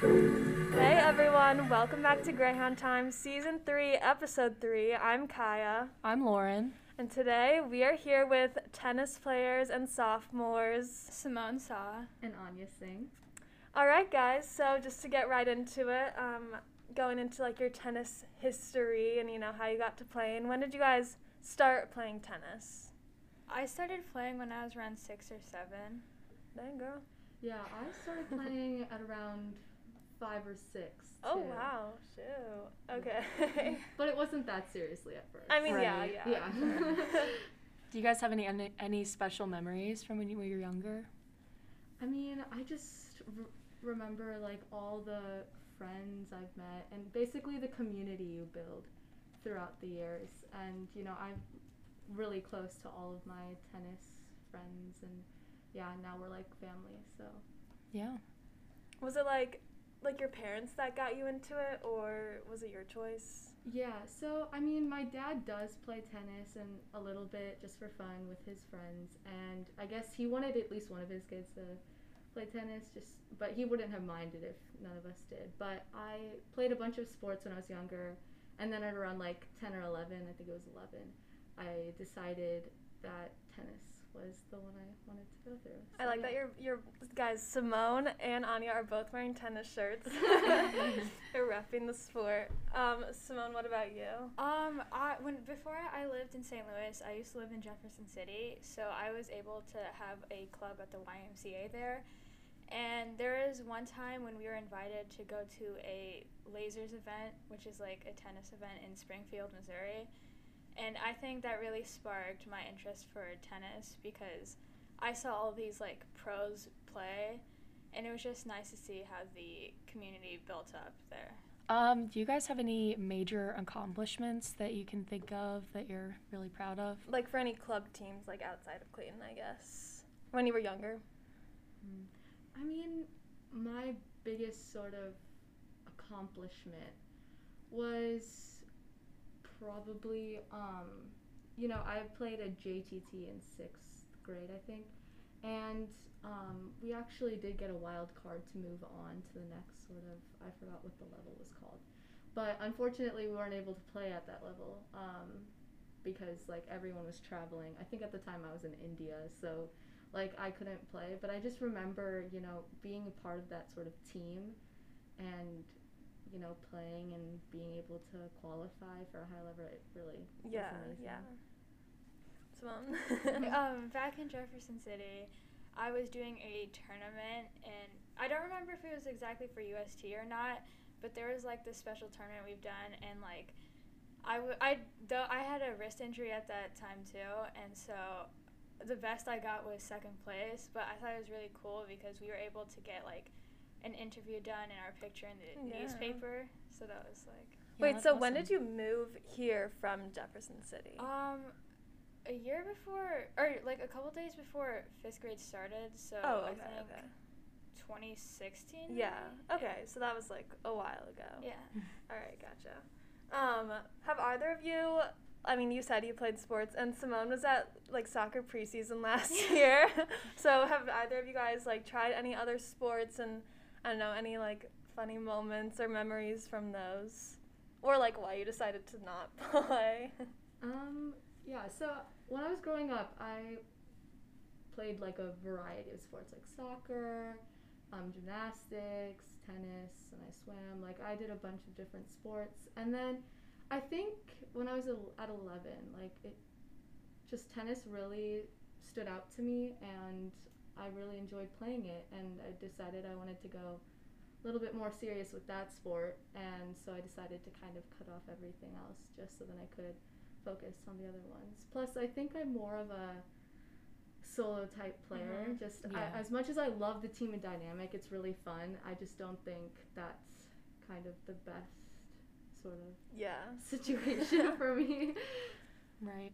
Hey everyone, welcome back to Greyhound Time, Season 3, Episode 3. I'm Kaya, I'm Lauren. and today we are here with tennis players and sophomores. Simone Saw. and Anya Singh. Alright, guys, so just to get right into it, um, going into like your tennis history and you know how you got to playing, when did you guys start playing tennis? I started playing when I was around six or seven. Dang, girl. Yeah, I started playing at around five or six. Oh, wow, shoot. Mm-hmm. Okay. But it wasn't that seriously at first. I mean, yeah, Right. yeah. yeah. Do you guys have any any, any special memories from when you were younger? I mean, I just r- remember like all the friends I've met and basically the community you build throughout the years. And you know, I'm really close to all of my tennis friends, and yeah, now we're like family. So Yeah. Was it like like your parents that got you into it or was it your choice? Yeah, so I mean, my dad does play tennis and a little bit just for fun with his friends, and I guess he wanted at least one of his kids to play tennis, just but he wouldn't have minded if none of us did. But I played a bunch of sports when I was younger, and then at around like 10 or 11, I think it was 11, I decided that tennis was the one I wanted to go through. I So, like yeah. that your your guys Simone and Anya are both wearing tennis shirts. They're repping the sport. Um, Simone, what about you? Um, I when before I lived in St. Louis, I used to live in Jefferson City, so I was able to have a club at the YMCA there. And there is one time when we were invited to go to a lasers event, which is like a tennis event in Springfield, Missouri. And I think that really sparked my interest for tennis because I saw all these like pros play, and it was just nice to see how the community built up there. Um, do you guys have any major accomplishments that you can think of that you're really proud of? Like for any club teams, like outside of Clayton, I guess. When you were younger. Mm. I mean, my biggest sort of accomplishment was probably, um, you know, I played a JTT in sixth grade, I think, and um, we actually did get a wild card to move on to the next sort of, I forgot what the level was called. But unfortunately, we weren't able to play at that level um, because, like, everyone was traveling. I think at the time I was in India, so like I couldn't play, but I just remember, you know, being a part of that sort of team and you know, playing and being able to qualify for a high level, it really Yeah, yeah. Simone. um, back in Jefferson City, I was doing a tournament, and I don't remember if it was exactly for UST or not, but there was like this special tournament we've done, and like, I w- I though I had a wrist injury at that time too, and so the best I got was second place, but I thought it was really cool because we were able to get like an interview done and our picture in the Yeah. newspaper, so that was like. Yeah, Wait, so when did you move here from Jefferson City? Um, a year before, or like a couple days before fifth grade started. So oh, I okay, think okay. 2016. Yeah. maybe? Okay, so that was like a while ago. Yeah. All right, gotcha. Um, have either of you? I mean, you said you played sports, and Simone was at like soccer preseason last year. so, have either of you guys like tried any other sports, and I don't know any like funny moments or memories from those, or like why you decided to not play? Um, yeah, so when I was growing up, I played like a variety of sports like soccer, um, gymnastics, tennis, and I swam. Like I did a bunch of different sports. And then I think when I was at 11, like it just tennis really stood out to me and I really enjoyed playing it and I decided I wanted to go a little bit more serious with that sport and so I decided to kind of cut off everything else just so then I could focus on the other ones. Plus I think I'm more of a solo type player. Mhm. Just Yeah. I, as much as I love the team and dynamic, it's really fun. I just don't think that's kind of the best sort of yeah. situation for me. Right.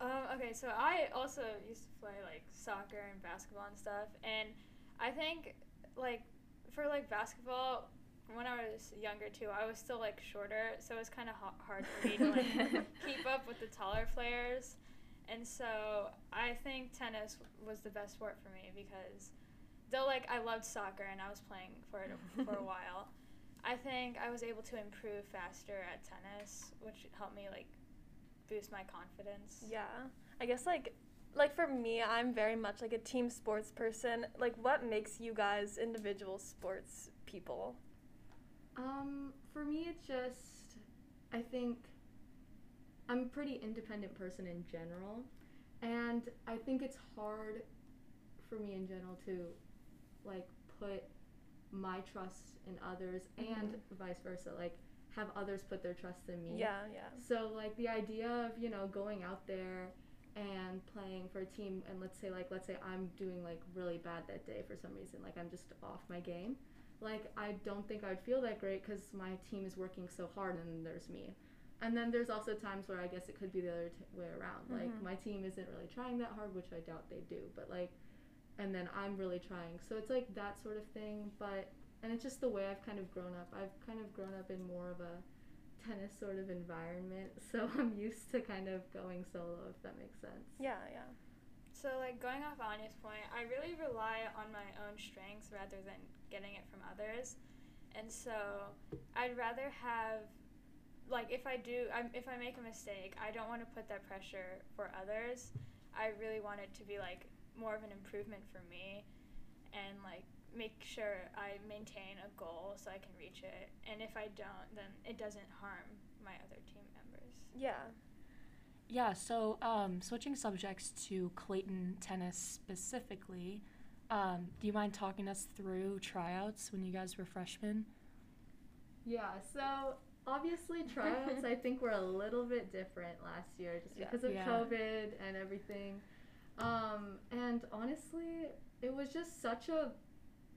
Um, okay, so I also used to play like soccer and basketball and stuff, and I think like for like basketball, when I was younger too, I was still like shorter, so it was kind of ha- hard for me to like keep up with the taller players. And so I think tennis was the best sport for me because though like I loved soccer and I was playing for it for a while, I think I was able to improve faster at tennis, which helped me like boost my confidence. Yeah. I guess like like for me, I'm very much like a team sports person. Like what makes you guys individual sports people? Um, for me, it's just, I think I'm a pretty independent person in general. And I think it's hard for me in general to, like, put my trust in others and vice versa. Like, have others put their trust in me. Yeah, yeah. So, like, the idea of, you know, going out there and playing for a team, and let's say, like, let's say I'm doing, like, really bad that day for some reason, like, I'm just off my game like I don't think I'd feel that great because my team is working so hard and there's me. And then there's also times where I guess it could be the other t- way around. Like Mhm. my team isn't really trying that hard, which I doubt they do, but like and then I'm really trying. So it's like that sort of thing, but and it's just the way I've kind of grown up. I've kind of grown up in more of a tennis sort of environment, so I'm used to kind of going solo if that makes sense. Yeah, yeah. So like going off Anya's point, I really rely on my own strengths rather than getting it from others. And so I'd rather have like if I do I'm, if I make a mistake, I don't want to put that pressure for others. I really want it to be like more of an improvement for me and like make sure I maintain a goal so I can reach it. And if I don't, then it doesn't harm my other team members. Yeah. Yeah, so um, switching subjects to Clayton tennis specifically, um, do you mind talking us through tryouts when you guys were freshmen? Yeah, so obviously tryouts I think were a little bit different last year just Yeah. because of Yeah. COVID and everything. Um, and honestly, it was just such a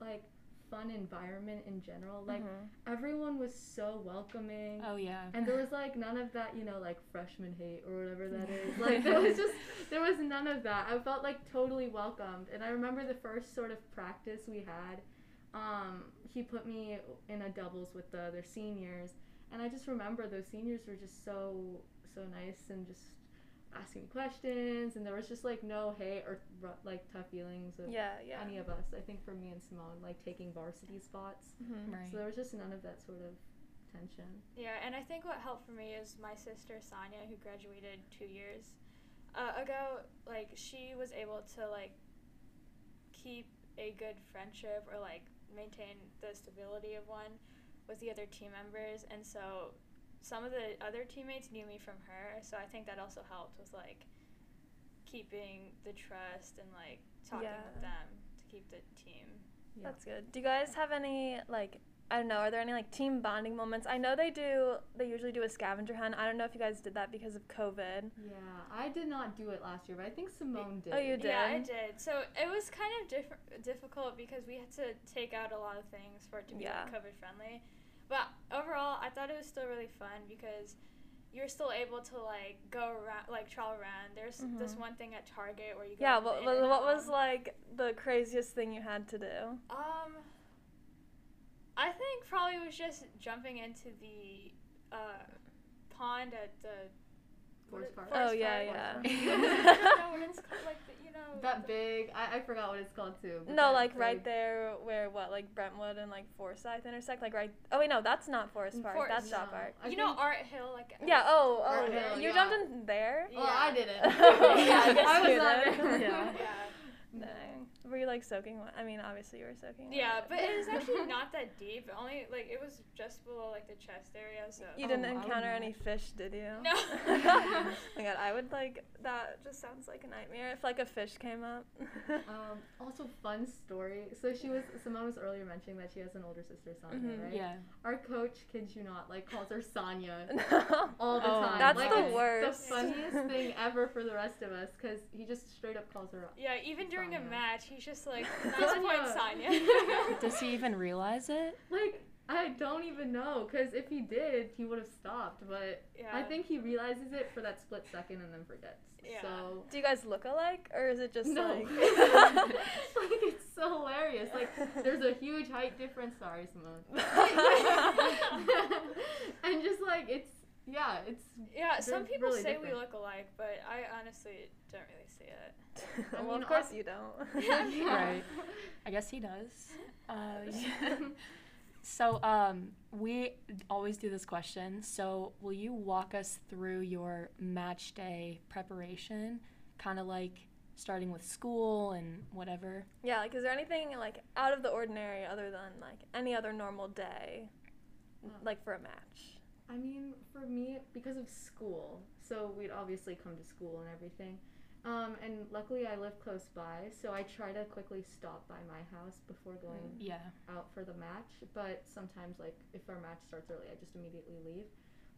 like fun environment in general. Like Mhm. everyone was so welcoming. Oh yeah. And there was like none of that, you know, like freshman hate or whatever that is. Like there was just there was none of that. I felt like totally welcomed. And I remember the first sort of practice we had, um, he put me in a doubles with the other seniors, and I just remember those seniors were just so so nice and just asking me questions, and there was just like no hate or like tough feelings of Yeah, yeah. any of us. I think for me and Simone, like taking varsity spots, Mhm. Right. so there was just none of that sort of tension. Yeah, and I think what helped for me is my sister Sonia, who graduated two years uh, ago. Like she was able to like keep a good friendship or like maintain the stability of one with the other team members, and so some of the other teammates knew me from her. So I think that also helped with like keeping the trust and like talking Yeah. with them to keep the team. Yeah. That's good. Do you guys have any like I don't know, are there any like team bonding moments? I know they do they usually do a scavenger hunt. I don't know if you guys did that because of COVID. Yeah, I did not do it last year, but I think Simone did. Oh, you did? Yeah, I did. So it was kind of diff- difficult because we had to take out a lot of things for it to be Yeah. like COVID friendly. But overall, I thought it was still really fun because you're still able to like go around, like travel around. There's this Mhm. one thing at Target where you go. Yeah, what what, what was like the craziest thing you had to do? Um, I think probably was just jumping into the uh, pond at the. Forest Park. Oh, Forest yeah, Park. yeah. I don't know what it's called, like the, you know. That big, I, I forgot what it's called too. No, that like right big- there where what, like Brentwood and like Forsyth intersect? Like right Oh wait, no, that's not Forest Park. For- that's Shaw no. Park. You know Art Hill, like. Yeah, oh, oh, Hill, you yeah. jumped in there? Well, I didn't. Oh, yeah, I I was not there. Yeah. Yeah. Dang. Were you like soaking wet? I mean, obviously you were soaking wet. Yeah, but it was actually not that deep. Only like it was just below like the chest area. So. You Oh, didn't I would encounter any fish, did you? No. oh my god, I would like that. Just sounds like a nightmare if like a fish came up. Um, also, fun story. So she was Simone was earlier mentioning that she has an older sister, Sonia, Mhm. right? Yeah. Our coach, kids you not, like calls her Sonia no. all the Oh, time. That's like, the it's worst. The funniest thing ever for the rest of us, because he just straight up calls her. Up. Yeah, even during a Sonia. match, he's just like, nice point, Sonia. Does he even realize it? Like I don't even know, because if he did, he would have stopped. But yeah. I think he realizes it for that split second and then forgets. Yeah. So Do you guys look alike, or is it just no, like? like it's so hilarious. Like there's a huge height difference. Sorry, Simone. and just like it's yeah, it's Yeah, some people really say different. we look alike, but I honestly don't really see it. Well, mean, of course I- you don't. Yeah. Right. I guess he does. Uh, yeah. so, um, we always do this question. So, will you walk us through your match day preparation? Kind of like starting with school and whatever. Yeah, like, is there anything like out of the ordinary other than like any other normal day, Uh, like for a match? I mean, for me, because of school, so we'd obviously come to school and everything. Um, and luckily, I live close by, so I try to quickly stop by my house before going Yeah. out for the match. But sometimes, like, if our match starts early, I just immediately leave.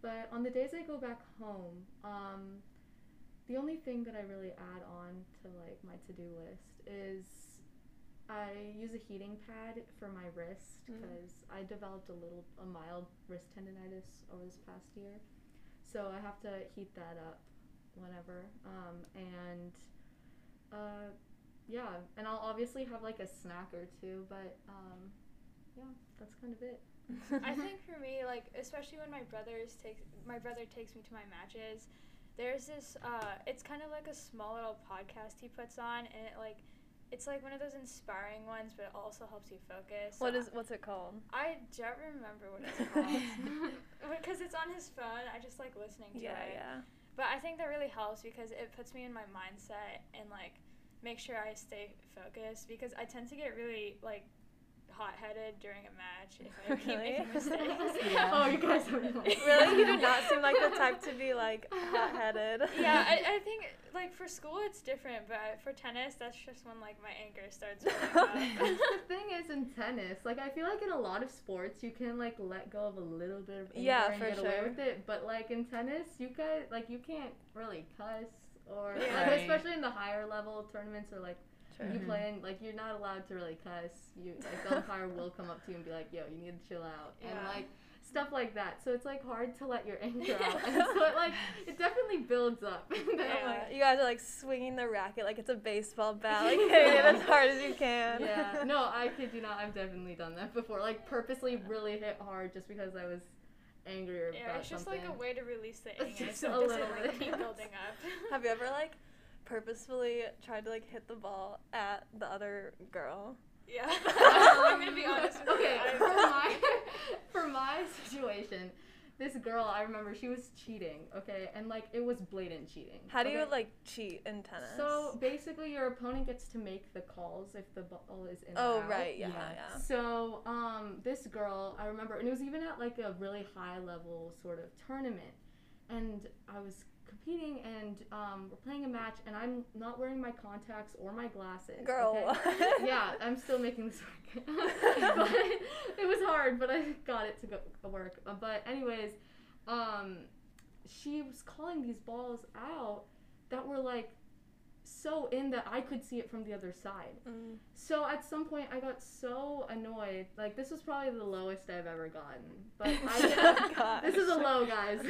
But on the days I go back home, um, the only thing that I really add on to like my to-do list is I use a heating pad for my wrist Mm. because I developed a little a mild wrist tendonitis over this past year, so I have to heat that up whenever. Um, and uh, yeah, and I'll obviously have like a snack or two, but um, yeah, that's kind of it. I think for me, like especially when my brothers take my brother takes me to my matches, there's this. Uh, it's kind of like a small little podcast he puts on, and it like, it's like one of those inspiring ones, but it also helps you focus. what is what's it called? I don't remember what it's called because it's on his phone. I just like listening to Yeah, it. yeah. But I think that really helps because it puts me in my mindset and like make sure I stay focused because I tend to get really like hot-headed during a match if I keep Really? making mistakes. Yeah. oh, you guys are Really, you do not seem like the type to be like hot-headed. yeah, I, I think like for school it's different, but for tennis that's just when like my anger starts up. The thing is in tennis, like I feel like in a lot of sports you can like let go of a little bit of anger Yeah, and for get away with it, but like in tennis you can like you can't really cuss or Yeah. like, Right. especially in the higher level tournaments or like Sure. you Mhm. playing like you're not allowed to really cuss. You like the umpire will come up to you and be like, "Yo, you need to chill out," and like stuff like that. So it's like hard to let your anger out, and so it like it definitely builds up. My like, You guys are like swinging the racket like it's a baseball bat, like hitting it as hard as you can. yeah, no, I kid you not. I've definitely done that before. Like purposely really hit hard just because I was angry or Yeah, about it's just something. like a way to release the anger so a it doesn't little like bit. keep building up. Have you ever like purposefully tried to like hit the ball at the other girl? Yeah. I'm gonna be honest with okay, you. for my for my situation, this girl I remember she was cheating. Okay, and like it was blatant cheating. How do you like cheat in tennis? So basically, your opponent gets to make the calls if the ball is in. or oh out. right, yeah, Yeah. yeah. So, um, this girl, I remember, and it was even at like a really high level sort of tournament, and I was competing, and um, we're playing a match, and I'm not wearing my contacts or my glasses. Girl. okay? yeah, I'm still making this work. but it was hard, but I got it to go work. But anyways, um, she was calling these balls out that were like so in that I could see it from the other side. Mm. So at some point, I got so annoyed. Like this was probably the lowest I've ever gotten. But I, Gosh. this is a low, guys.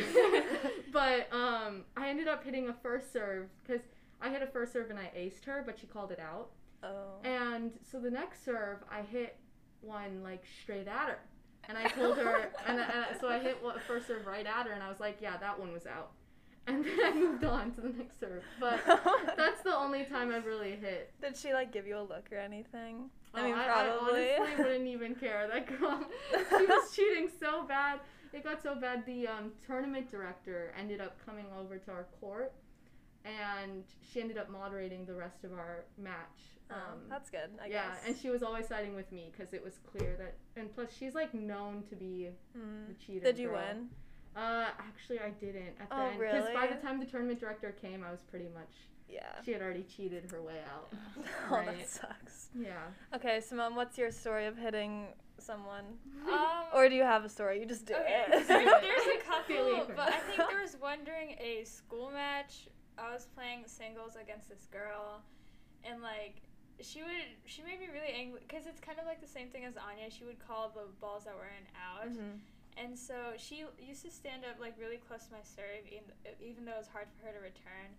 but um, I ended up hitting a first serve because I hit a first serve and I aced her, but she called it out. Oh. And so the next serve, I hit one like straight at her, and I told her, and, and so I hit first serve right at her, and I was like, yeah, that one was out. And then I moved on to the next serve. But that's the only time I've really hit. Did she like give you a look or anything? Oh, I mean, I, probably. I honestly wouldn't even care. That girl, she was cheating so bad. It got so bad. The um, tournament director ended up coming over to our court, and she ended up moderating the rest of our match. Oh, Um, that's good. I yeah, guess. and she was always siding with me because it was clear that, and plus she's like known to be Mm. the cheater. Did you girl. win? Uh, actually, I didn't at the Oh, end because by the time the tournament director came, I was pretty much Yeah. she had already cheated her way out. Oh, that sucks. Yeah. Okay, Simone, what's your story of hitting someone? Um, Or do you have a story? You just do Okay, it. there, there's a Feel couple, but I think there was one during a school match. I was playing singles against this girl, and like she would, she made me really angry because it's kind of like the same thing as Anya. She would call the balls that were in out, Mhm. And so she used to stand up like really close to my serve, even, even though it was hard for her to return.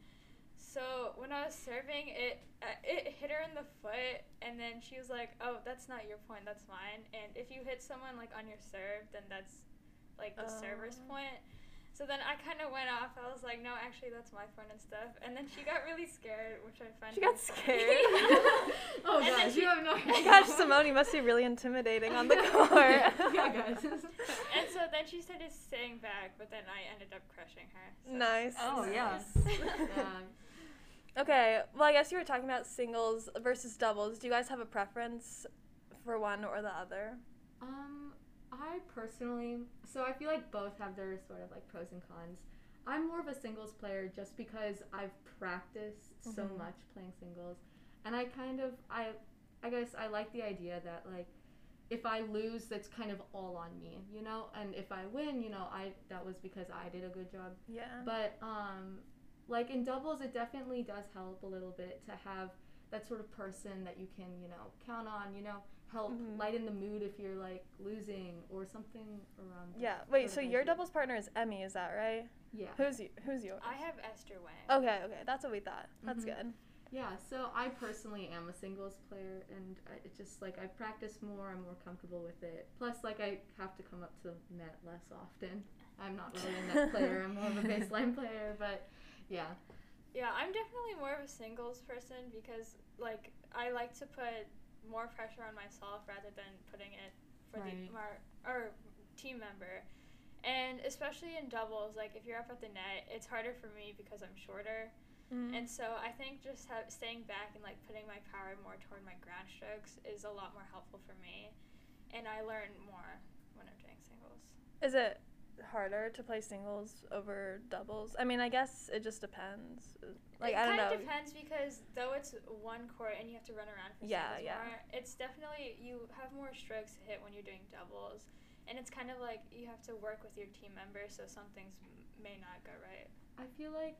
So when I was serving, it uh, it hit her in the foot, and then she was like, "Oh, that's not your point, that's mine." And if you hit someone like on your serve, then that's like the server's Oh. point. So then I kind of went off. I was like, no, actually, that's my phone and stuff. And then she got really scared, which I find She got scared? oh And gosh, she- you have no idea. Gosh, Simone, you must be really intimidating on the court. yeah, guys. And so then she started staying back, but then I ended up crushing her. so- nice. Oh, yeah. yeah. Okay, well, I guess you were talking about singles versus doubles. Do you guys have a preference for one or the other? Um, I personally, so I feel like both have their sort of like pros and cons. I'm more of a singles player just because I've practiced so Mhm. much playing singles, and I kind of I, I guess I like the idea that like, if I lose, that's kind of all on me, you know, and if I win, you know, I that was because I did a good job. Yeah. But um, like in doubles, it definitely does help a little bit to have that sort of person that you can, you know, count on. You know, help Mhm. lighten the mood if you're like losing or something around. yeah. Wait, so your doubles partner is Emmy, is that right? Yeah. Who's you? Who's yours? I have Esther Wang. Okay, okay, that's what we thought. That's Mhm. good. Yeah. So I personally am a singles player, and I, it's just like I practice more. I'm more comfortable with it. Plus, like I have to come up to the net less often. I'm not really a net player. I'm more of a baseline player, but yeah. Yeah, I'm definitely more of a singles person because like I like to put more pressure on myself rather than putting it for Right. the mar- or team member. And especially in doubles, like if you're up at the net, it's harder for me because I'm shorter. Mm. And so I think just have, staying back and like putting my power more toward my ground strokes is a lot more helpful for me. And I learn more when I'm doing singles. Is it harder to play singles over doubles? I mean, I guess it just depends. Like it I don't know. It kind of depends because though it's one court and you have to run around for Yeah, singles yeah. more, it's definitely you have more strokes to hit when you're doing doubles, and it's kind of like you have to work with your team members, so some things m- may not go right. I feel like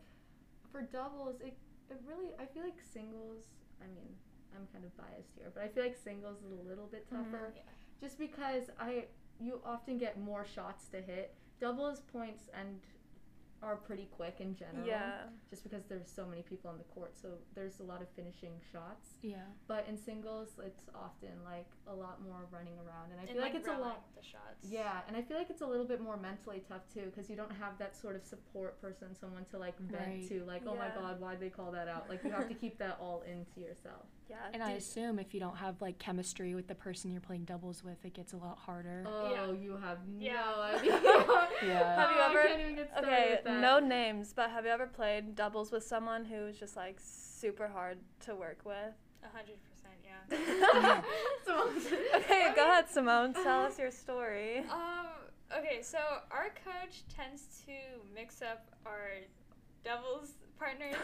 for doubles, it, it really, I feel like singles, I mean, I'm kind of biased here, but I feel like singles is a little bit Mhm. tougher Yeah. just because I, you often get more shots to hit. Doubles points and are pretty quick in general. Yeah. Just because there's so many people on the court, so there's a lot of finishing shots. Yeah. But in singles, it's often like a lot more running around, and I and feel like, like it's a lot. the shots. Yeah, and I feel like it's a little bit more mentally tough too, because you don't have that sort of support person, someone to like vent Right. to, like, oh my god, why'd they call that out? Like, you have to keep that all into yourself. Yeah. And I assume if you don't have like chemistry with the person you're playing doubles with, it gets a lot harder. Oh, Yeah. you have Yeah. no idea. Yeah. Have you Oh, ever- I can't even get started Okay, with that. no names, but have you ever played doubles with someone who's just like super hard to work with? a hundred percent. Yeah. So- Okay, I go mean- ahead, Simone. Tell us your story. Um. Okay, so our coach tends to mix up our doubles partners.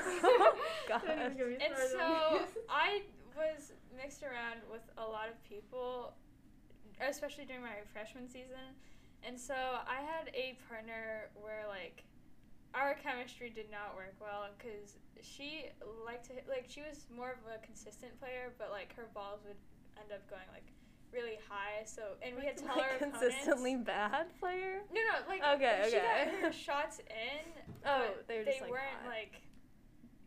Gosh. Don't even get me And so. I was mixed around with a lot of people, especially during my freshman season. And so I had a partner where like our chemistry did not work well because she liked to hit, like she was more of a consistent player, but like her balls would end up going like really high. So and we had Like, taller consistently bad player. No, no, like Okay, she okay. got her shots in. Oh, they were they just, like, weren't hot. like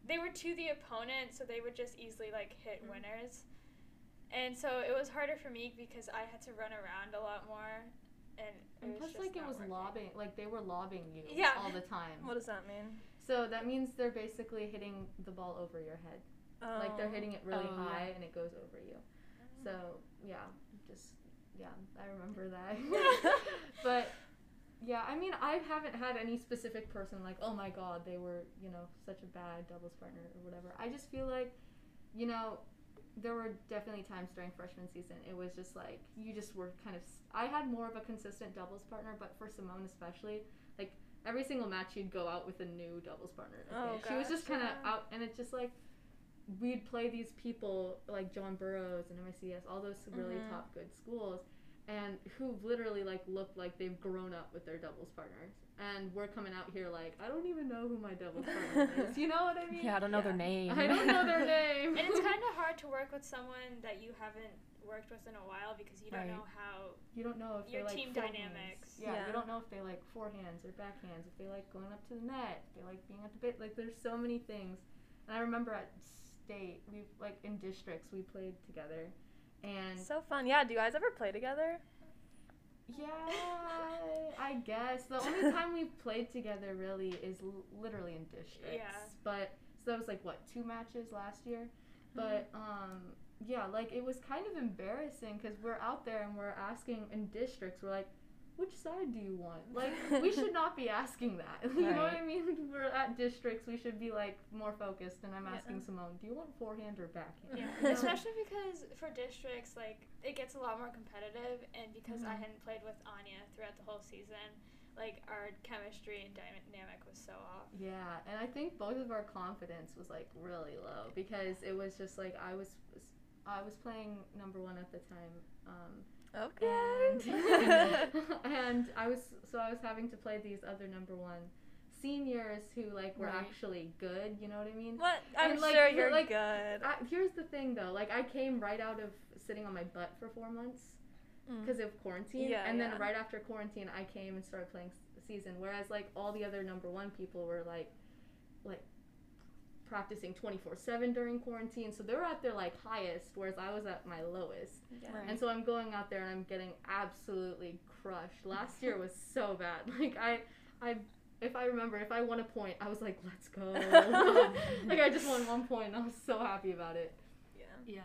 they were to the opponent, so they would just easily like hit Mhm. winners. And so it was harder for me because I had to run around a lot more, and it And was plus, just like, it was working. lobbing, like, they were lobbing you Yeah. all the time. What does that mean? So that means they're basically hitting the ball over your head. Like, they're hitting it really Oh, yeah. high and it goes over you. So, yeah, just, yeah, I remember that. but, yeah, I mean, I haven't had any specific person like, oh my god, they were, you know, such a bad doubles partner or whatever. I just feel like, you know, there were definitely times during freshman season it was just like you just were kind of I had more of a consistent doubles partner but for simone especially like every single match you'd go out with a new doubles partner I Oh, she was just kind of yeah. out and it's just like we'd play these people like john burroughs and MICDS all those really Mhm. top good schools and who literally like look like they've grown up with their doubles partners and we're coming out here like i don't even know who my doubles partner is you know what i mean Yeah, I don't know their name. I don't know their name. And it's kind of hard to work with someone that you haven't worked with in a while because you don't Right. know how. You don't know if Your they like team forehands. dynamics. Yeah, Yeah. you don't know if they like forehands or backhands. If they like going up to the net. If they like being at the bit. Like there's so many things. And I remember at state, We've like in districts we played together, and So fun. Yeah. Do you guys ever play together? yeah, I guess the only time we've played together really is l- literally in districts. Yeah. But so that was like what two matches last year, but um yeah like it was kind of embarrassing because we're out there and we're asking in districts we're like which side do you want? Like we should not be asking that. You know what I mean? We're at districts we should be like more focused and I'm Yeah. asking Simone do you want forehand or backhand? Yeah, especially because for districts, like it gets a lot more competitive, and because I Mhm. hadn't played with Anya throughout the whole season, like our chemistry and dynamic was so off. Yeah, and I think both of our confidence was like really low because it was just like I was I was playing number one at the time, um, Okay. and and I was so I was having to play these other number one seniors who like were Right. actually good. You know what I mean? what? I'm And, like, sure you're, like, good. I, here's the thing though, like I came right out of sitting on my butt for four months Mm. because of quarantine, Yeah, and then yeah. right after quarantine, I came and started playing s- season. Whereas like all the other number one people were like, like practicing twenty four seven during quarantine, so they were at their like highest, whereas I was at my lowest. Yeah. Right. And so I'm going out there and I'm getting absolutely crushed. Last year was so bad. Like I, I. If I remember, if I won a point, I was like, "Let's go!" like I just won one point, and I was so happy about it. Yeah. Yeah.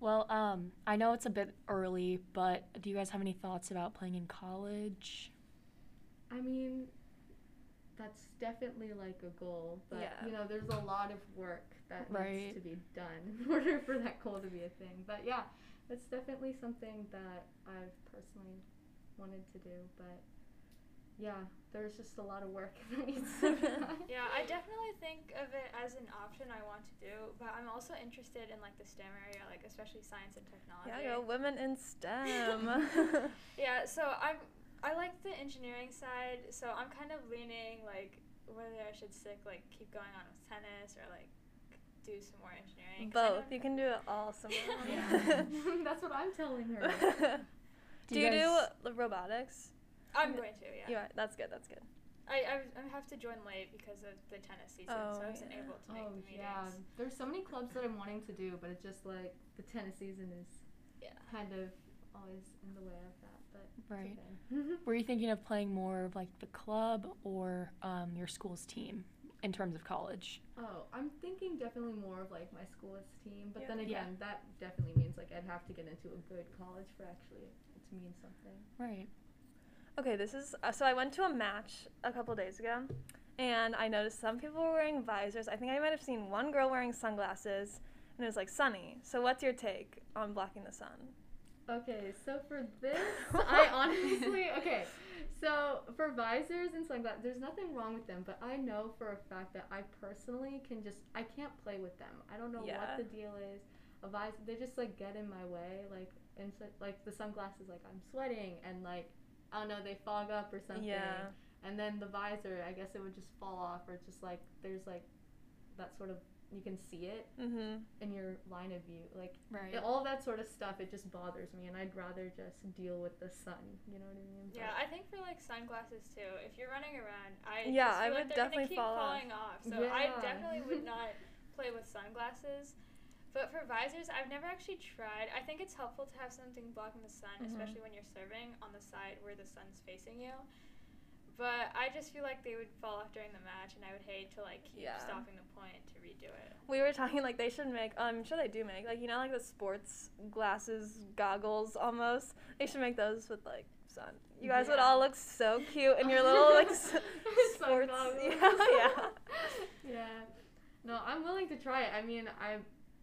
Well, um, I know it's a bit early, but do you guys have any thoughts about playing in college? I mean, that's definitely like a goal, but Yeah. you know, there's a lot of work that Right. needs to be done in order for that goal to be a thing. But yeah, it's definitely something that I've personally wanted to do, but yeah, there's just a lot of work that needs to be done. Yeah, I definitely think of it as an option I want to do, but I'm also interested in like the STEM area, like especially science and technology. Yeah, go women in STEM. Yeah, so I'm I like the engineering side, so I'm kind of leaning like whether I should stick like keep going on with tennis or like do some more engineering. Both. You can do it all somewhere. Yeah. that's what I'm telling her. do you do robotics? I'm going to, yeah. You are. That's good. That's good. I, I I have to join late because of the tennis season, so Oh, I wasn't yeah. able to make Oh the meetings. yeah, there's so many clubs that I'm wanting to do, but it's just like the tennis season is Yeah. kind of always in the way of that. But Right. okay. Were you thinking of playing more of like the club or um, your school's team in terms of college? Oh, I'm thinking definitely more of like my school's team, but Yeah. then Yeah. again, that definitely means like I'd have to get into a good college for actually it to mean something. Right. Okay, this is uh, so I went to a match a couple days ago, and I noticed some people were wearing visors. I think I might have seen one girl wearing sunglasses, and it was like sunny. So what's your take on blocking the sun? Okay, so for this, I honestly okay. So for visors and sunglasses, there's nothing wrong with them, but I know for a fact that I personally can just I can't play with them. I don't know Yeah. what the deal is. A visor, they just like get in my way, like and so, like the sunglasses, like I'm sweating and like I don't know, they fog up or something. Yeah. And then the visor, I guess it would just fall off, or just like there's like that sort of you can see it Mhm. in your line of view, like Right. yeah, all that sort of stuff, it just bothers me, and I'd rather just deal with the sun. You know what I mean? Yeah, I think for like sunglasses too. If you're running around, I Yeah, just I would like they're definitely keep fall falling off. So I definitely would not play with sunglasses. But for visors, I've never actually tried. I think it's helpful to have something blocking the sun, Mhm. especially when you're serving on the side where the sun's facing you. But I just feel like they would fall off during the match, and I would hate to like keep Yeah. stopping the point to redo it. We were talking like they should make. I'm sure they do make like you know like the sports glasses goggles almost. They should make those with like sun. You guys would all look so cute in your little like s- sports. goggles. Yeah, yeah. yeah. No, I'm willing to try it. I mean, I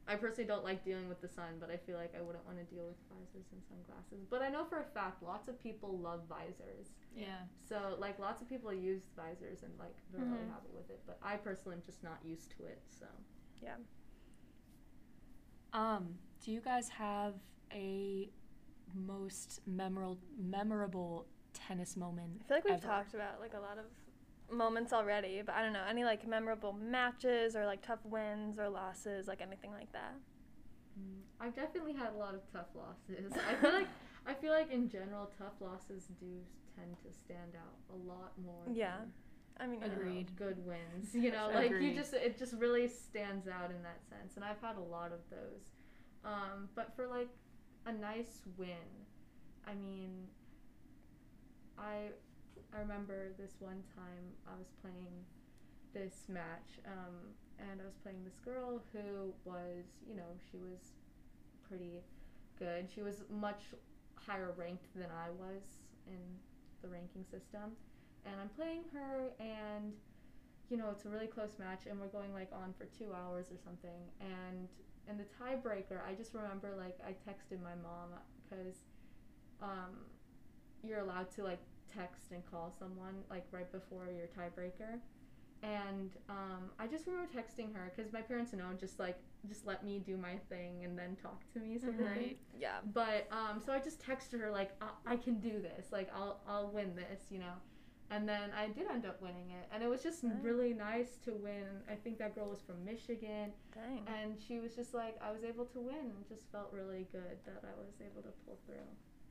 I personally don't like dealing with the sun, but I feel like I wouldn't want to deal with visors and sunglasses. But I know for a fact lots of people love visors. Yeah. So like lots of people use visors and like they're really Mhm. happy with it. But I personally am just not used to it. So Yeah. Um, do you guys have a most memorable memorable tennis moment? I feel like we've ever? talked about like a lot of moments already, but I don't know any like memorable matches or like tough wins or losses, like anything like that. Mm, I've definitely had a lot of tough losses. I feel like I feel like in general tough losses do tend to stand out a lot more. Yeah. than, I mean, you know, Agreed. good wins. You know, sure. like you just it just really stands out in that sense, and I've had a lot of those. Um, but for like a nice win, I mean, I I remember this one time I was playing this match, um, and I was playing this girl who was, you know, she was pretty good. She was much higher ranked than I was in the ranking system, and I'm playing her, and you know, it's a really close match, and we're going like on for two hours or something, and in the tiebreaker, I just remember like I texted my mom because um, you're allowed to like text and call someone like right before your tiebreaker. And um, I just remember texting her because my parents know just like just let me do my thing and then talk to me thing. Right. Yeah. But um, so I just texted her like I-, I can do this, like I'll I'll win this, you know. And then I did end up winning it, and it was just Nice. really nice to win. I think that girl was from Michigan, Dang. and she was just like I was able to win. Just felt really good that I was able to pull through.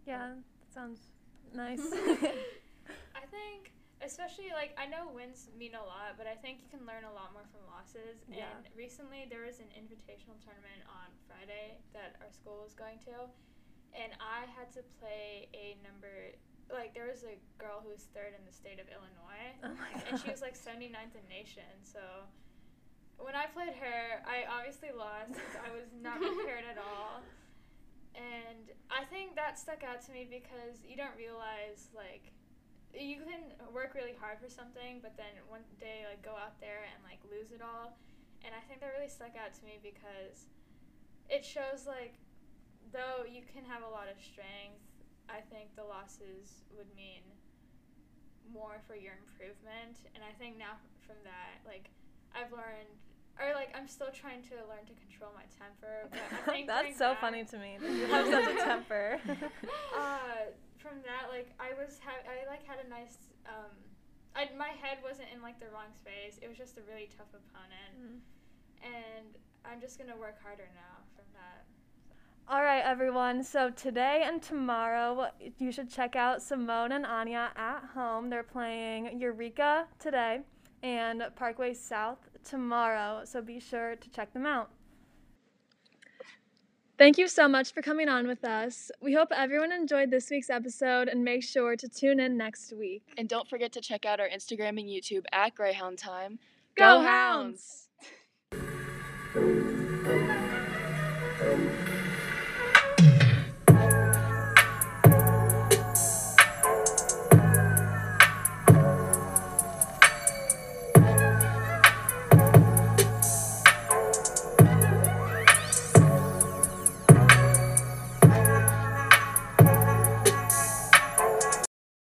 Yeah, that sounds nice. I think, especially like I know wins mean a lot, but I think you can learn a lot more from losses. Yeah. And recently there was an invitational tournament on Friday that our school was going to, and I had to play a number. Like there was a girl who was third in the state of Illinois, oh my god. and she was like 79th in nation. So when I played her, I obviously lost. I was not prepared at all. And I think that stuck out to me because you don't realize like you can work really hard for something, but then one day like go out there and like lose it all. And I think that really stuck out to me because it shows like though you can have a lot of strength, I think the losses would mean more for your improvement. And I think now from that, like I've learned, or like I'm still trying to learn to control my temper. But I think That's so that- funny to me. that You have such a temper. uh, from that, like I was, ha- I like had a nice. Um, I, my head wasn't in like the wrong space. It was just a really tough opponent, Mm. and I'm just gonna work harder now from that. All right, everyone. So today and tomorrow, you should check out Simone and Anya at home. They're playing Eureka today and Parkway South tomorrow. So be sure to check them out. Thank you so much for coming on with us. We hope everyone enjoyed this week's episode and make sure to tune in next week. And don't forget to check out our Instagram and YouTube at Greyhound Time. Go Hounds! Hounds!